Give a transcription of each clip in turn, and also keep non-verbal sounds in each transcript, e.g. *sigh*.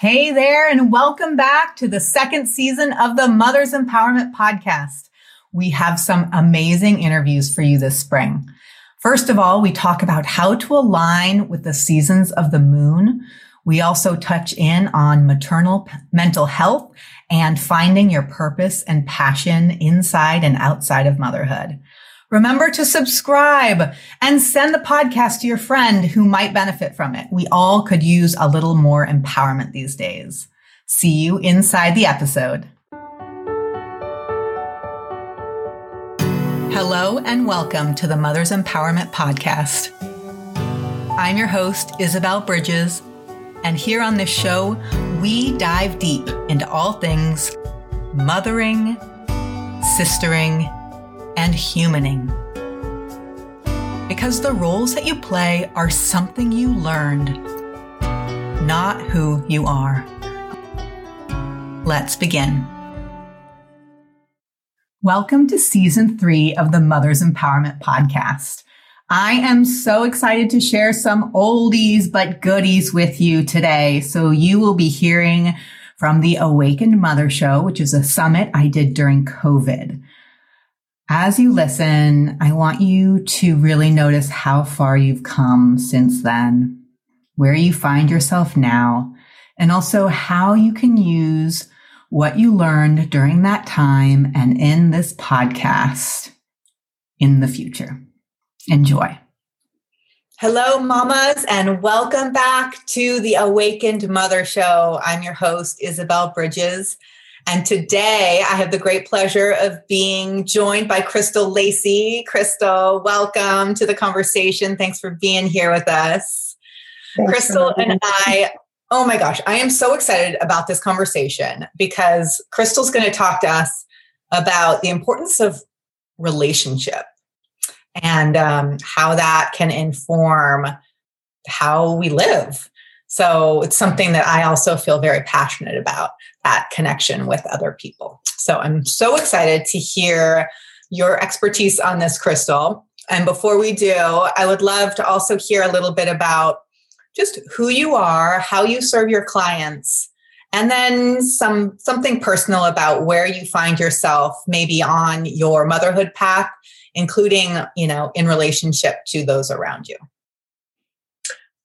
Hey there, and welcome back to the second season of the Mothers Empowerment Podcast. We have some amazing interviews for you this spring. First of all, we talk about how to align with the seasons of the moon. We also touch in on maternal mental health and finding your purpose and passion inside and outside of motherhood. Remember to subscribe and send the podcast to your friend who might benefit from it. We all could use a little more empowerment these days. See you inside the episode. Hello and welcome to the Mother's Empowerment Podcast. I'm your host, Isabel Bridges, and here on this show, we dive deep into all things mothering, sistering, and humaning. Because the roles that you play are something you learned, not who you are. Let's begin. Welcome to season three of the Mother's Empowerment Podcast. I am so excited to share some oldies but goodies with you today. So you will be hearing from the Awakened Mother Show, which is a summit I did during COVID. As you listen, I want you to really notice how far you've come since then, where you find yourself now, and also how you can use what you learned during that time and in this podcast in the future. Enjoy. Hello, mamas, and welcome back to the Awakened Mother Show. I'm your host, Isabel Bridges. And today I have the great pleasure of being joined by Crystal Lacy. Crystal, welcome to the conversation. Thanks for being here with us. Thanks Crystal and I, oh my gosh, I am so excited about this conversation because Crystal's going to talk to us about the importance of relationship and um, how that can inform how we live. So it's something that I also feel very passionate about that connection with other people. So I'm so excited to hear your expertise on this, Crystal. And before we do, I would love to also hear a little bit about just who you are, how you serve your clients, and then some something personal about where you find yourself maybe on your motherhood path, including, you know, in relationship to those around you.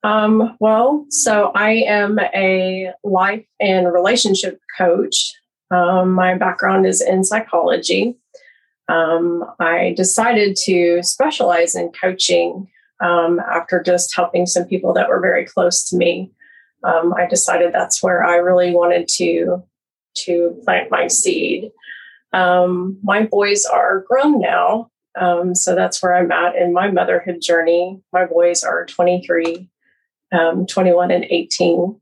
Um, well, so I am a life and relationship coach. Um, my background is in psychology. Um, I decided to specialize in coaching um, after just helping some people that were very close to me. Um, I decided that's where I really wanted to to plant my seed. Um, my boys are grown now, so that's where I'm at in my motherhood journey. My boys are 23 um, 21 and 18.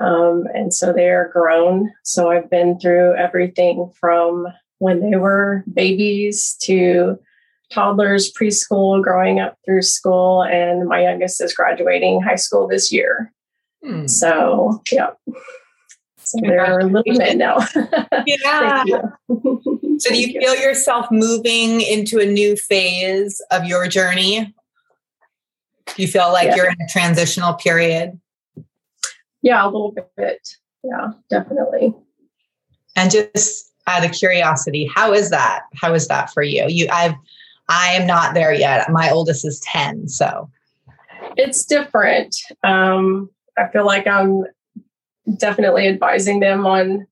Um, and so they are grown. So I've been through everything from when they were babies to toddlers, preschool, growing up through school, and my youngest is graduating high school this year. Hmm. So, yeah. So they're a little men now. *laughs* yeah. so do you feel yourself moving into a new phase of your journey do you feel like yeah. you're in a transitional period? Yeah, a little bit. Yeah, definitely. And just out of curiosity, how is that? How is that for you? You I've I am not there yet. My oldest is 10, so it's different. Um, I feel like I'm definitely advising them on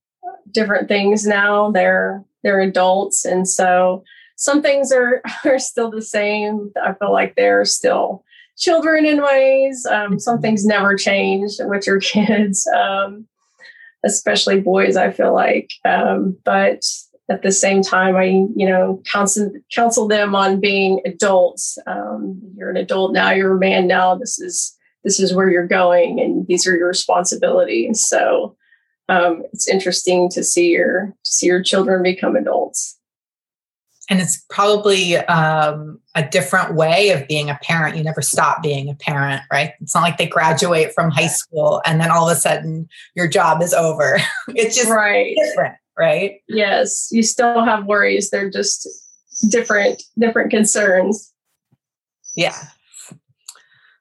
different things now. They're they're adults and so some things are *laughs* are still the same. I feel like they're still children in ways. Um, some things never change with your *laughs* kids, um, especially boys, I feel like. Um, but at the same time, I, you know, counsel, counsel them on being adults. Um, you're an adult now, you're a man now. This is, this is where you're going and these are your responsibilities. So, um, it's interesting to see your, to see your children become adults and it's probably um, a different way of being a parent. You never stop being a parent, right? It's not like they graduate from high school and then all of a sudden your job is over. *laughs* it's just right. different, right? Yes, you still have worries. They're just different, different concerns. Yeah.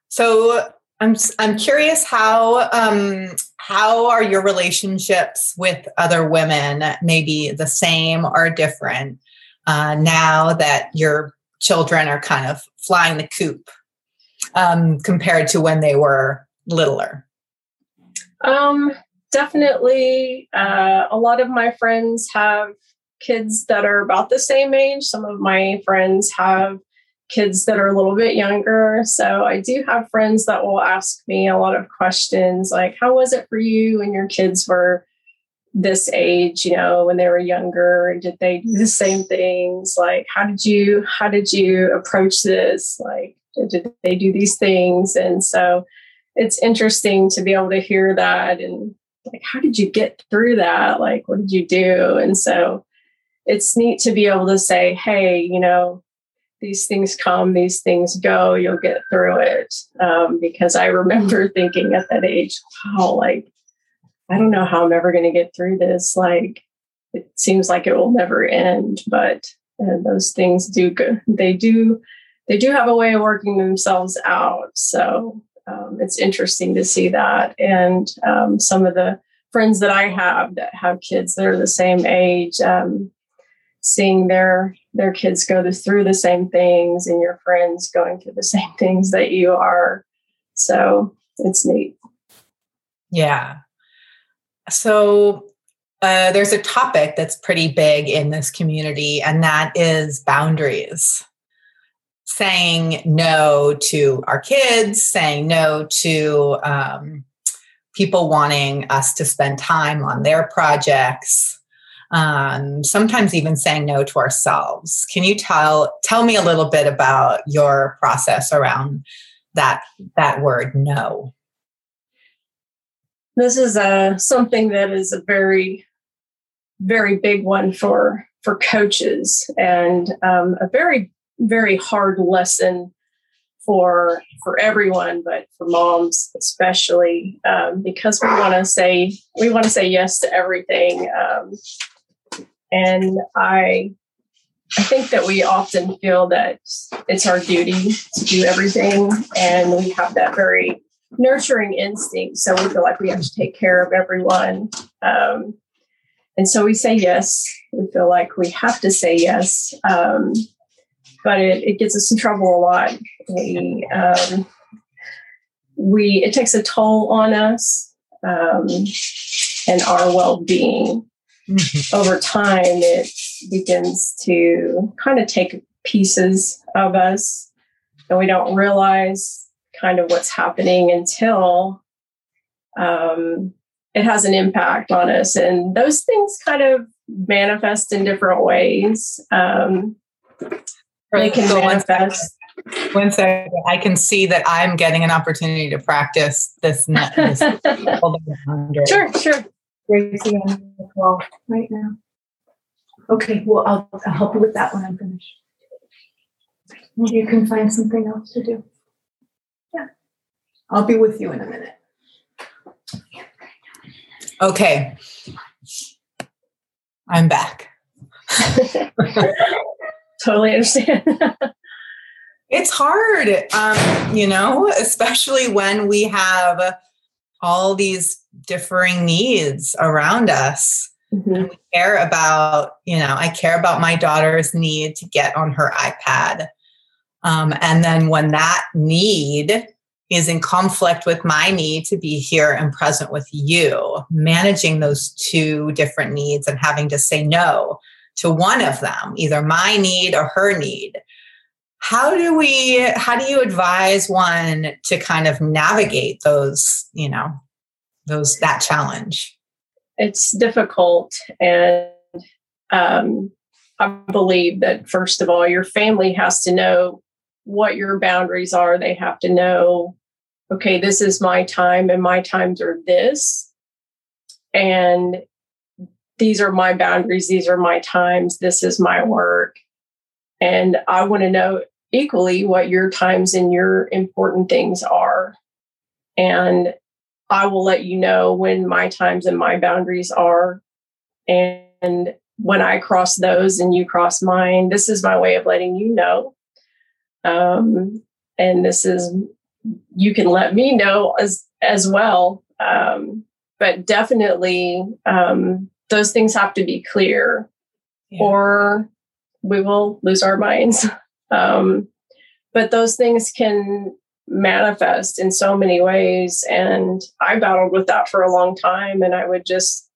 So I'm I'm curious how um, how are your relationships with other women maybe the same or different uh, now that your children are kind of flying the coop um, compared to when they were littler? Um, definitely. Uh, a lot of my friends have kids that are about the same age. Some of my friends have kids that are a little bit younger. So I do have friends that will ask me a lot of questions like, How was it for you when your kids were this age, you know, when they were younger? Did they do the same things? Like, how did you how did you approach this? Like, did they do these things? And so it's interesting to be able to hear that and like how did you get through that? Like what did you do? And so it's neat to be able to say, hey, you know, these things come, these things go, you'll get through it. Um, because I remember thinking at that age, wow, like, I don't know how I'm ever going to get through this. Like, it seems like it will never end, but uh, those things do go, they do, they do have a way of working themselves out. So um, it's interesting to see that. And um, some of the friends that I have that have kids that are the same age, um, seeing their their kids go through the same things and your friends going through the same *laughs* things that you are so it's neat yeah so uh, there's a topic that's pretty big in this community and that is boundaries saying no to our kids saying no to um, people wanting us to spend time on their projects um, sometimes even saying no to ourselves. Can you tell tell me a little bit about your process around that that word no? This is a uh, something that is a very very big one for for coaches and um, a very very hard lesson for for everyone, but for moms especially, um, because we want to say we want to say yes to everything. Um, and I I think that we often feel that it's our duty to do everything, and we have that very nurturing instinct. So we feel like we have to take care of everyone. Um, and so we say yes. We feel like we have to say yes. Um, but it, it, gets us in trouble a lot. We, um, we it takes a toll on us um, and our well being. Mm-hmm. Over time, it begins to kind of take pieces of us, and we don't realize kind of what's happening until um, it has an impact on us. And those things kind of manifest in different ways. Um, they can manifest. One second, I can see that I'm getting an opportunity to practice this. Net, *laughs* this sure, sure. Gracie on the call right now. Okay, well, I'll, I'll help you with that when I'm finished. You can find something else to do. Yeah. I'll be with you in a minute. Okay. I'm back. *laughs* totally understand. it's hard, um, you know, especially when we have all these differing needs around us. Mm-hmm. And we care about, you know, I care about my daughter's need to get on her iPad. Um, and then when that need is in conflict with my need to be here and present with you, managing those two different needs and having to say no to one of them, either my need or her need. How do we, how do you advise one to kind of navigate those, you know, those that challenge? It's difficult, and um, I believe that first of all, your family has to know what your boundaries are. They have to know, okay, this is my time, and my times are this, and these are my boundaries. These are my times. This is my work, and I want to know equally what your times and your important things are. And I will let you know when my times and my boundaries are. And when I cross those and you cross mine, this is my way of letting you know. Um, and this is, you can let me know as, as well. Um, but definitely um, those things have to be clear yeah. or we will lose our minds. *laughs* Um, but those things can manifest in so many ways. And I battled with that for a long time. And I would just,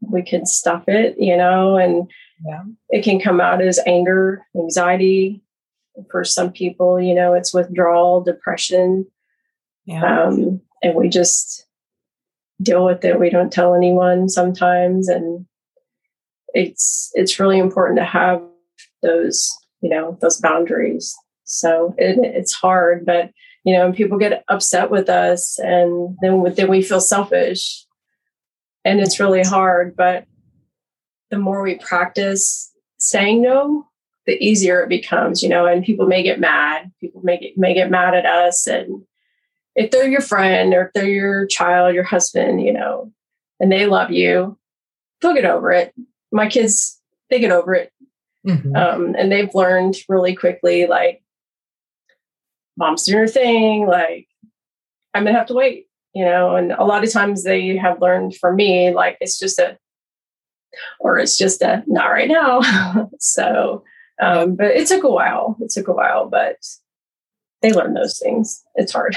we could stuff it, you know, and yeah. it can come out as anger, anxiety. For some people, you know, it's withdrawal, depression. Yeah. Um, and we just deal with it. We don't tell anyone sometimes. And it's it's really important to have those you know those boundaries so it, it's hard but you know people get upset with us and then then we feel selfish and it's really hard but the more we practice saying no the easier it becomes you know and people may get mad. People may get, may get mad at us. And if they're your friend or if they're your child your husband you know and they love you they'll get over it. My kids they get over it. Mm-hmm. um, and they've learned really quickly like mom's doing her thing. Like i'm gonna have to wait you know? And a lot of times they have learned from me like it's just a or it's just a not right now. *laughs* So um, but it took a while it took a while but they learn those things it's hard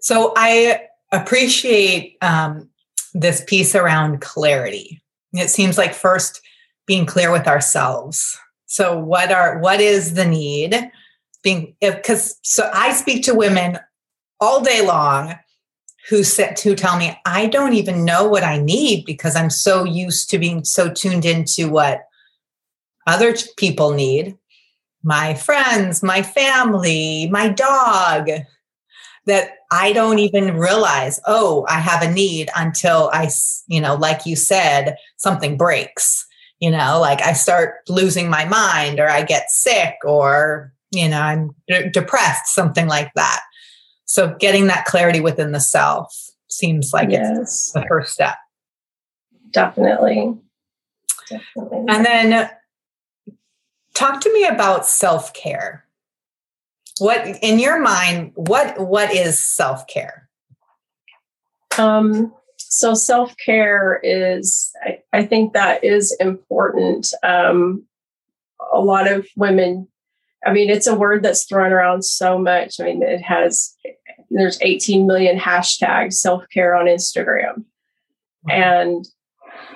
so i appreciate um, this piece around clarity it seems like first being clear with ourselves. So what are what is the need? Being because so I speak to women all day long who sit who tell me I don't even know what I need because I'm so used to being so tuned into what other people need my friends, my family, my dog, that I don't even realize, oh, I have a need until I, you know, like you said, something breaks, you know, like I start losing my mind or I get sick or, you know, I'm d- depressed, something like that. So getting that clarity within the self seems like yes. it's the first step. Definitely. Definitely. And then talk to me about self care what in your mind what what is self-care? Um so self-care is I, I think that is important. Um a lot of women i mean it's a word that's thrown around so much. I mean it has there's 18 million hashtags self-care on instagram. And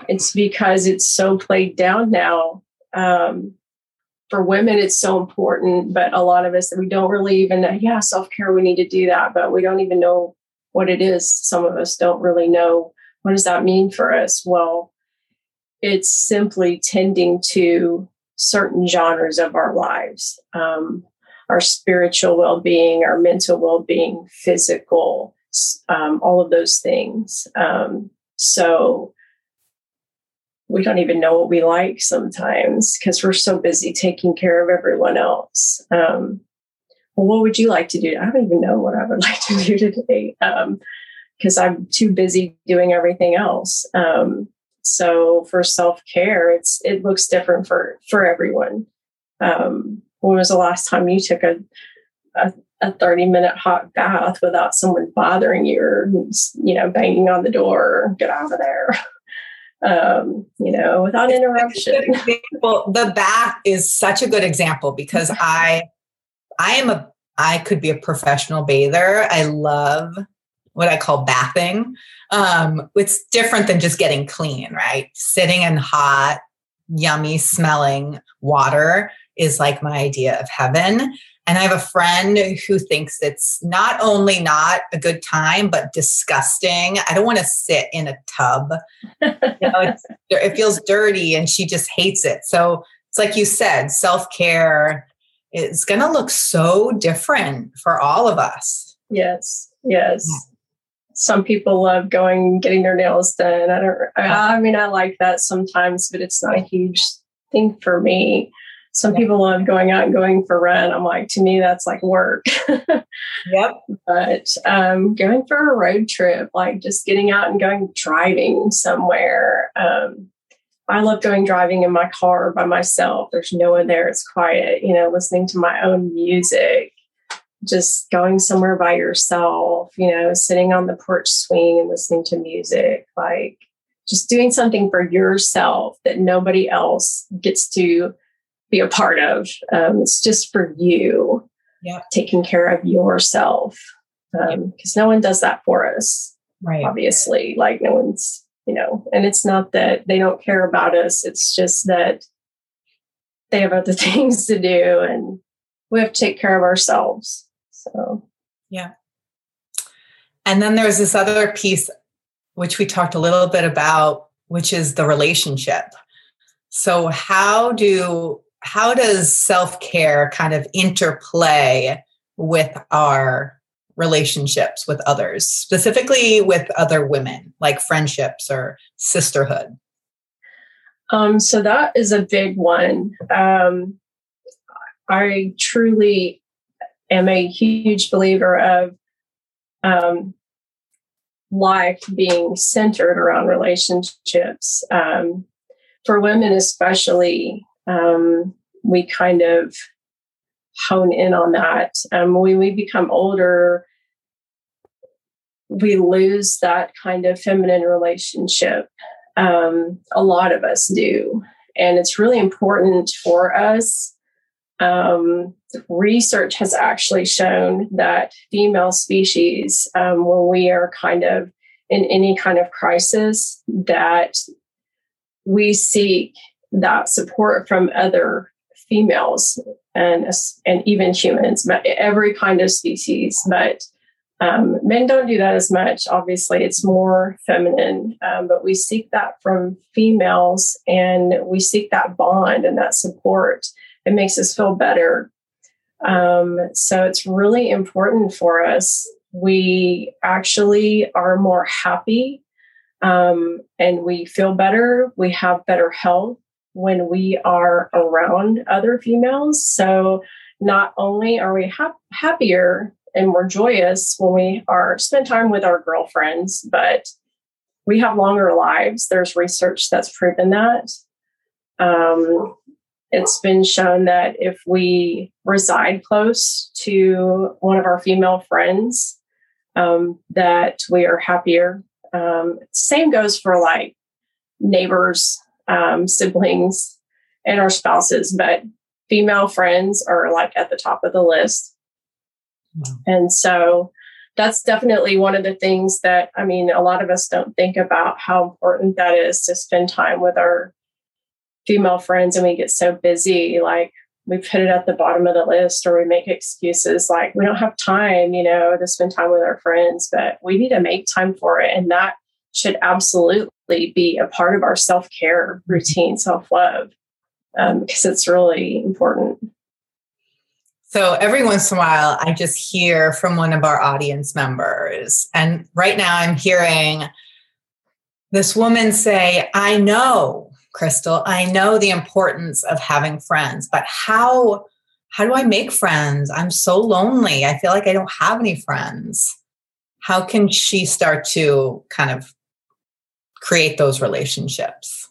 it's because it's so played down now um, for women it's so important but a lot of us we don't really even know yeah self-care we need to do that but we don't even know what it is. Some of us don't really know. What does that mean for us? Well it's simply tending to certain genres of our lives um, our spiritual well-being our mental well-being physical um, all of those things. Um, so we don't even know what we like sometimes because we're so busy taking care of everyone else. Um, well, what would you like to do? I don't even know what I would *laughs* like to do today because um, I'm too busy doing everything else. Um, so for self care, it's it looks different for for everyone. Um, when was the last time you took a, a a 30 minute hot bath without someone bothering you or you know banging on the door get out of there *laughs* um, you know, without interruption. *laughs* Well, the bath is such a good example because I, I am a, I could be a professional bather. I love what I call bathing. Um, it's different than just getting clean, right? Sitting in hot, yummy smelling water is like my idea of heaven. And I have a friend who thinks it's not only not a good time, but disgusting. I don't want to sit in a tub. You know, *laughs* it feels dirty and she just hates it. So it's like you said, self care is going to look so different for all of us. Yes. Yes. Some people love going getting their nails done. I don't. I mean, I like that sometimes, but it's not a huge thing for me some people love going out and going for run. I'm like, to me, that's like work. yep. *laughs* But um, going for a road trip, like just getting out and going driving somewhere. Um, I love going driving in my car by myself. There's no one there. It's quiet, you know, listening to my own music, just going somewhere by yourself, you know, sitting on the porch swing and listening to music, like just doing something for yourself that nobody else gets to be a part of. Um, it's just for you, yeah, taking care of yourself because um, no one does that for us, right? Obviously, like no one's, you know, and it's not that they don't care about us. It's just that they have other *laughs* things to do, and we have to take care of ourselves. So, yeah. And then there's this other piece, which we talked a little bit about, which is the relationship. So, how do how does self-care kind of interplay with our relationships with others specifically with other women like friendships or sisterhood? Um, so that is a big one. Um, i truly am a huge believer of um, life being centered around relationships. Um, for women especially um, we kind of hone in on that. Um, when we become older, we lose that kind of feminine relationship. Um, a lot of us do. And it's really important for us. Um, research has actually shown that female species, um, when we are kind of in any kind of crisis, that we seek that support from other females and and even humans, but every kind of species. But um, men don't do that as much. Obviously, it's more feminine, um, but we seek that from females, and we seek that bond and that support. It makes us feel better. Um, so it's really important for us. We actually are more happy um, and we feel better. We have better health when we are around other females. So not only are we ha- happier and more joyous when we are spend time with our girlfriends, but we have longer lives. There's research that's proven that. Um, it's been shown that if we reside close to one of our female friends, um, that we are happier. Um, same goes for like neighbors um, siblings, and our spouses, but female friends are like at the top of the list. And so that's definitely one of the things that, I mean, a lot of us don't think about how important that is to spend time with our female friends and we get so busy. Like, we put it at the bottom of the list or we make excuses like we don't have time you know to spend time with our friends but we need to make time for it and that should absolutely be a part of our self care routine, self love, um, because it's really important. So every once in a while, I just hear from one of our audience members. And right now, I'm hearing this woman say, I know, Crystal, I know the importance of having friends, but how? How do I make friends? I'm so lonely. I feel like I don't have any friends. How can she start to kind of create those relationships.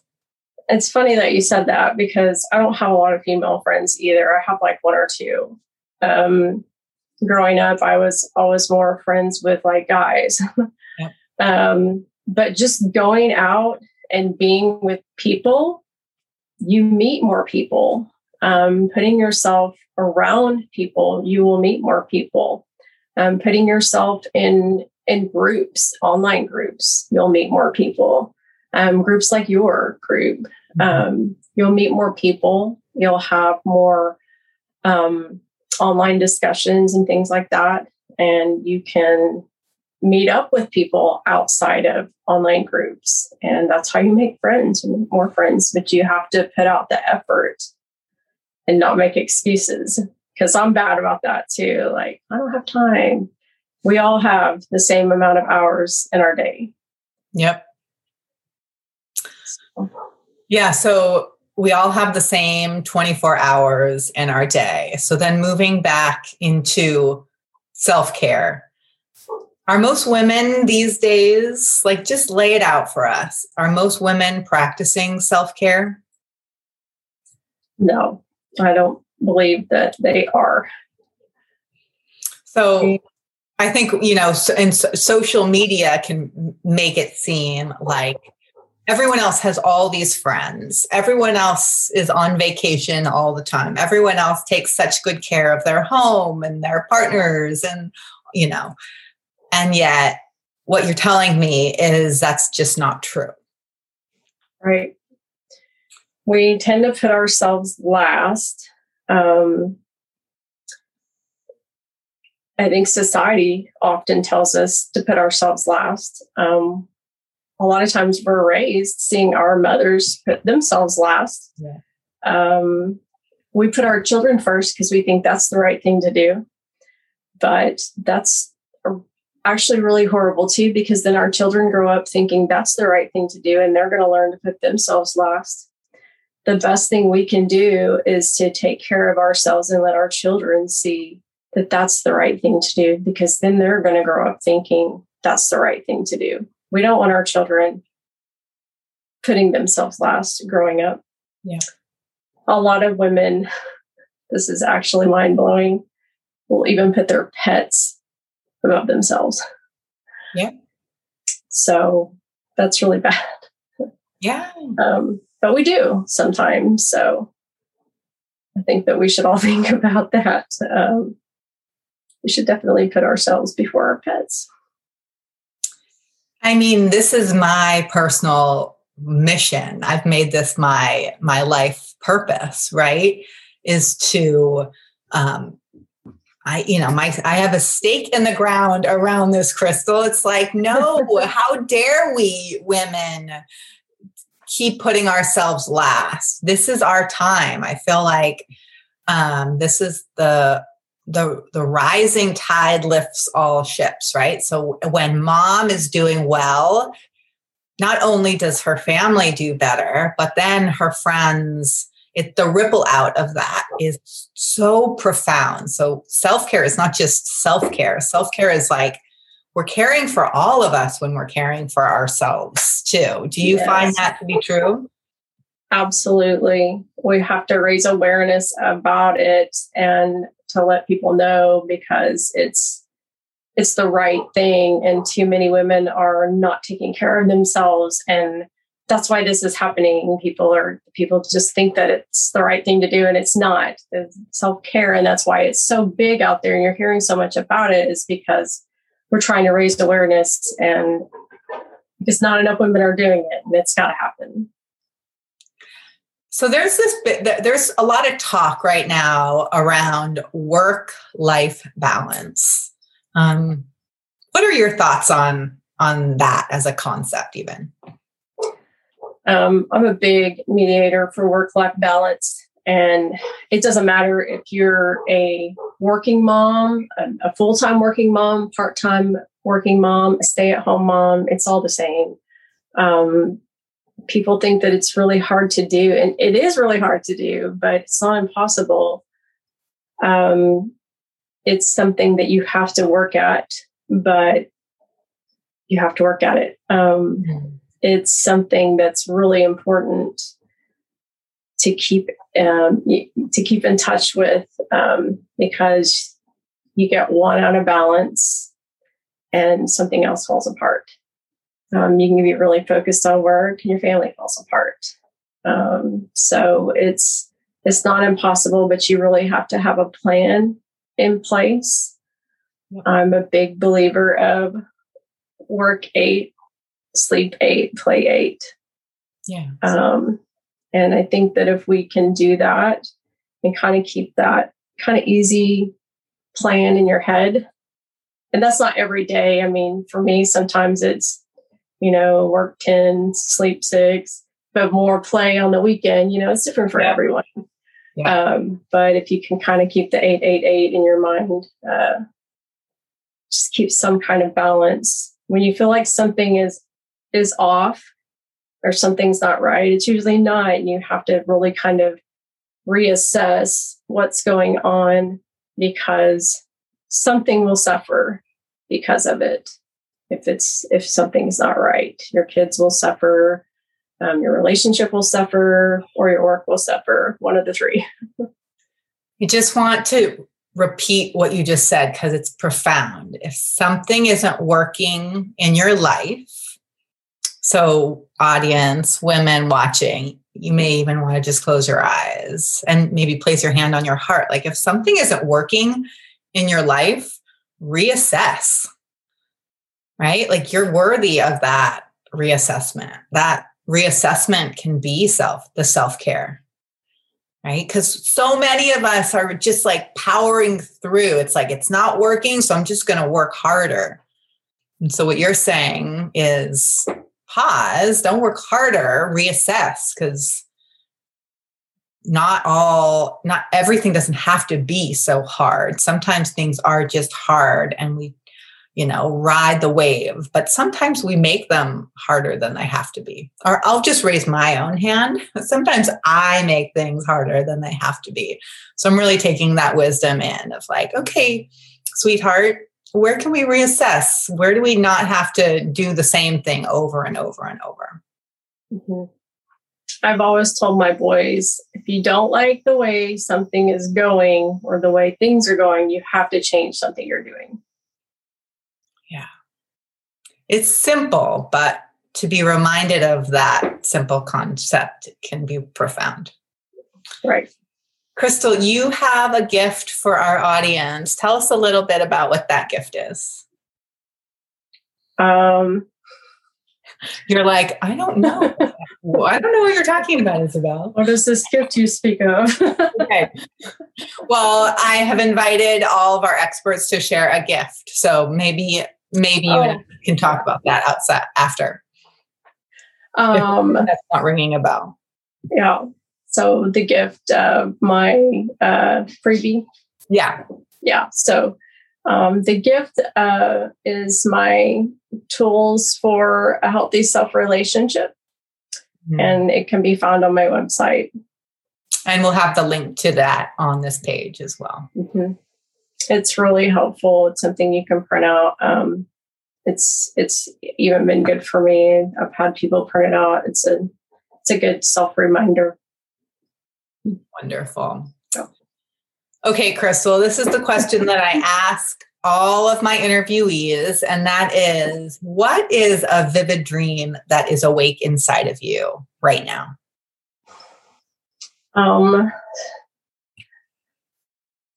It's funny that you said that because I don't have a lot of female friends either. I have like one or two. Um, growing up, I was always more friends with like guys. *laughs* Yep. um, but just going out and being with people, you meet more people. Um, putting yourself around people, you will meet more people. Um, putting yourself in in groups, online groups, you'll meet more people. Um, groups like your group, mm-hmm. um, you'll meet more people. You'll have more um, online discussions and things like that. And you can meet up with people outside of online groups. And that's how you make friends and more friends. But you have to put out the effort and not make excuses because I'm bad about that too. Like, I don't have time we all have the same amount of hours in our day. Yep. Yeah. So we all have the same 24 hours in our day. So then moving back into self care. Are most women these days, like just lay it out for us, are most women practicing self care? No, I don't believe that they are. So I think, you know, and social media can make it seem like everyone else has all these friends. Everyone else is on vacation all the time. Everyone else takes such good care of their home and their partners and, you know, and yet what you're telling me is that's just not true. Right. We tend to put ourselves last. Um, I think society often tells us to put ourselves last. Um, a lot of times we're raised seeing our mothers put themselves last. Yeah. Um, we put our children first because we think that's the right thing to do. But that's actually really horrible too, because then our children grow up thinking that's the right thing to do and they're going to learn to put themselves last. The best thing we can do is to take care of ourselves and let our children see that that's the right thing to do because then they're going to grow up thinking that's the right thing to do. We don't want our children putting themselves last growing up. Yeah. A lot of women, *laughs* this is actually mind blowing, will even put their pets above themselves. Yeah. So that's really *laughs* bad. Yeah. Um, but we do sometimes. So I think that we should all *laughs* think about that. Um, we should definitely put ourselves before our pets. I mean, this is my personal mission. I've made this my my life purpose, right? Is to um I, you know, my I have a stake in the ground around this crystal. It's like, no, *laughs* how dare we women keep putting ourselves last? This is our time. I feel like um, this is the the the rising tide lifts all ships, right? So when mom is doing well, not only does her family do better, but then her friends, it the ripple out of that is so profound. So self-care is not just self-care. Self-care is like we're caring for all of us when we're caring for ourselves too. Do you yes. find that to be true? Absolutely. We have to raise awareness about it and to let people know because it's it's the right thing. And too many women are not taking care of themselves. And that's why this is happening. People are people just think that it's the right thing to do and it's not. It's self-care and that's why it's so big out there. And you're hearing so much about it is because we're trying to raise awareness and because not enough women are doing it. And it's got to happen so there's this bit, there's a lot of talk right now around work life balance. Um, what are your thoughts on on that as a concept even? Um, I'm a big mediator for work life balance. And it doesn't matter if you're a working mom, a, full time working mom, part time working mom, a stay at home mom, it's all the same. Um, people think that it's really hard to do, and it is really hard to do, but it's not impossible. Um, it's something that you have to work at, but you have to work at it. Um, mm-hmm. It's something that's really important to keep um, to keep in touch with um, because you get one out of balance and something else falls apart. Um, you can be really focused on work and your family falls apart. Um, so it's it's not impossible, but you really have to have a plan in place. I'm a big believer of work eight, sleep eight, play eight. Yeah. Um, and I think that if we can do that and kind of keep that kind of easy plan in your head, and that's not every day. I mean, for me, sometimes it's you know, work 10, sleep six, but more play on the weekend. You know, it's different for yeah. everyone. Yeah. Um, but if you can kind of keep the 888 in your mind, uh, just keep some kind of balance. When you feel like something is is off or something's not right, it's usually not. And you have to really kind of reassess what's going on because something will suffer because of it if it's if something's not right your kids will suffer um, your relationship will suffer or your work will suffer one of the three *laughs* you just want to repeat what you just said because it's profound. If something isn't working in your life, so audience, women watching, you may even want to just close your eyes and maybe place your hand on your heart. Like if something isn't working in your life, reassess. Right? Like you're worthy of that reassessment. That reassessment can be self the self-care right? Because so many of us are just like powering through. It's like, it's not working, so I'm just going to work harder. And so, what you're saying is pause, don't work harder, reassess, because not all, not everything doesn't have to be so hard. Sometimes things are just hard and we you know, ride the wave. But sometimes we make them harder than they have to be. Or I'll just raise my own hand. *laughs* Sometimes I make things harder than they have to be. So I'm really taking that wisdom in of like, okay, sweetheart, where can we reassess? Where do we not have to do the same thing over and over and over? Mm-hmm. I've always told my boys if you don't like the way something is going or the way things are going, you have to change something you're doing. It's simple, but to be reminded of that simple concept can be profound. Right. Crystal, you have a gift for our audience. Tell us a little bit about what that gift is. Um, you're like, I don't know. *laughs* I don't know what you're talking about, Isabel. What is this gift you speak of? *laughs* okay. Well, I have invited all of our experts to share a gift. So maybe maybe oh. you can talk about that outside after. Um, that's not ringing a bell. Yeah. So the gift of my uh, freebie. Yeah. Yeah. So um, the gift uh, is my tools for a healthy self relationship, mm-hmm. and it can be found on my website. And we'll have the link to that on this page as well. Mm-hmm it's really helpful. It's something you can print out. Um, it's it's even been good for me. I've had people print it out. It's a it's a good self reminder. Wonderful. Okay, Crystal, this is the question that I ask all of my interviewees, and that is what is a vivid dream that is awake inside of you right now? Um,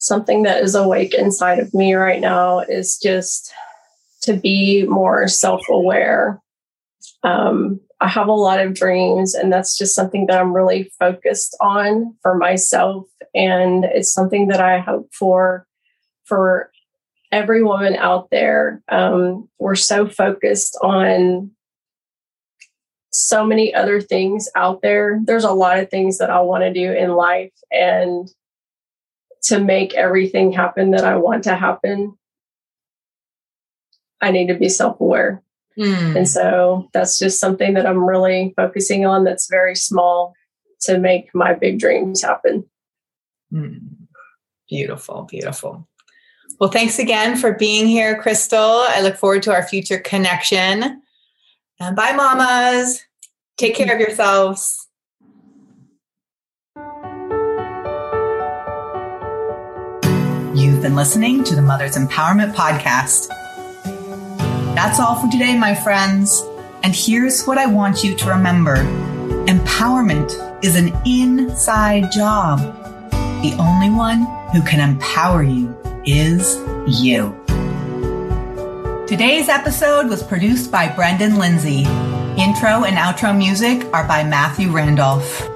something that is awake inside of me right now is just to be more self aware. Um, I have a lot of dreams, and that's just something that I'm really focused on for myself. And it's something that I hope for for every woman out there. Um, we're so focused on so many other things out there. There's a lot of things that I want to do in life, and to make everything happen that I want to happen, I need to be self aware. Mm. And so that's just something that I'm really focusing on that's very small to make my big dreams happen. Mm. Beautiful, beautiful. Well, thanks again for being here, Crystal. I look forward to our future connection. And bye, mamas. Take care of yourselves. You've been listening to the Mother's Empowerment Podcast. That's all for today, my friends. And here's what I want you to remember empowerment is an inside job. The only one who can empower you is you. Today's episode was produced by Brendan Lindsay. Intro and outro music are by Matthew Randolph.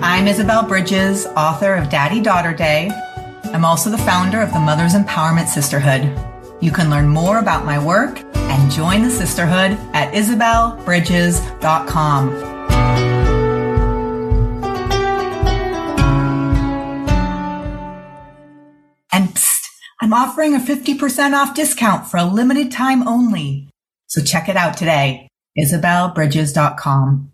I'm Isabel Bridges, author of Daddy Daughter Day I'm also the founder of the Mothers Empowerment Sisterhood. You can learn more about my work and join the sisterhood at isabelbridges.com. And psst, I'm offering a 50% off discount for a limited time only. So check it out today, isabelbridges.com.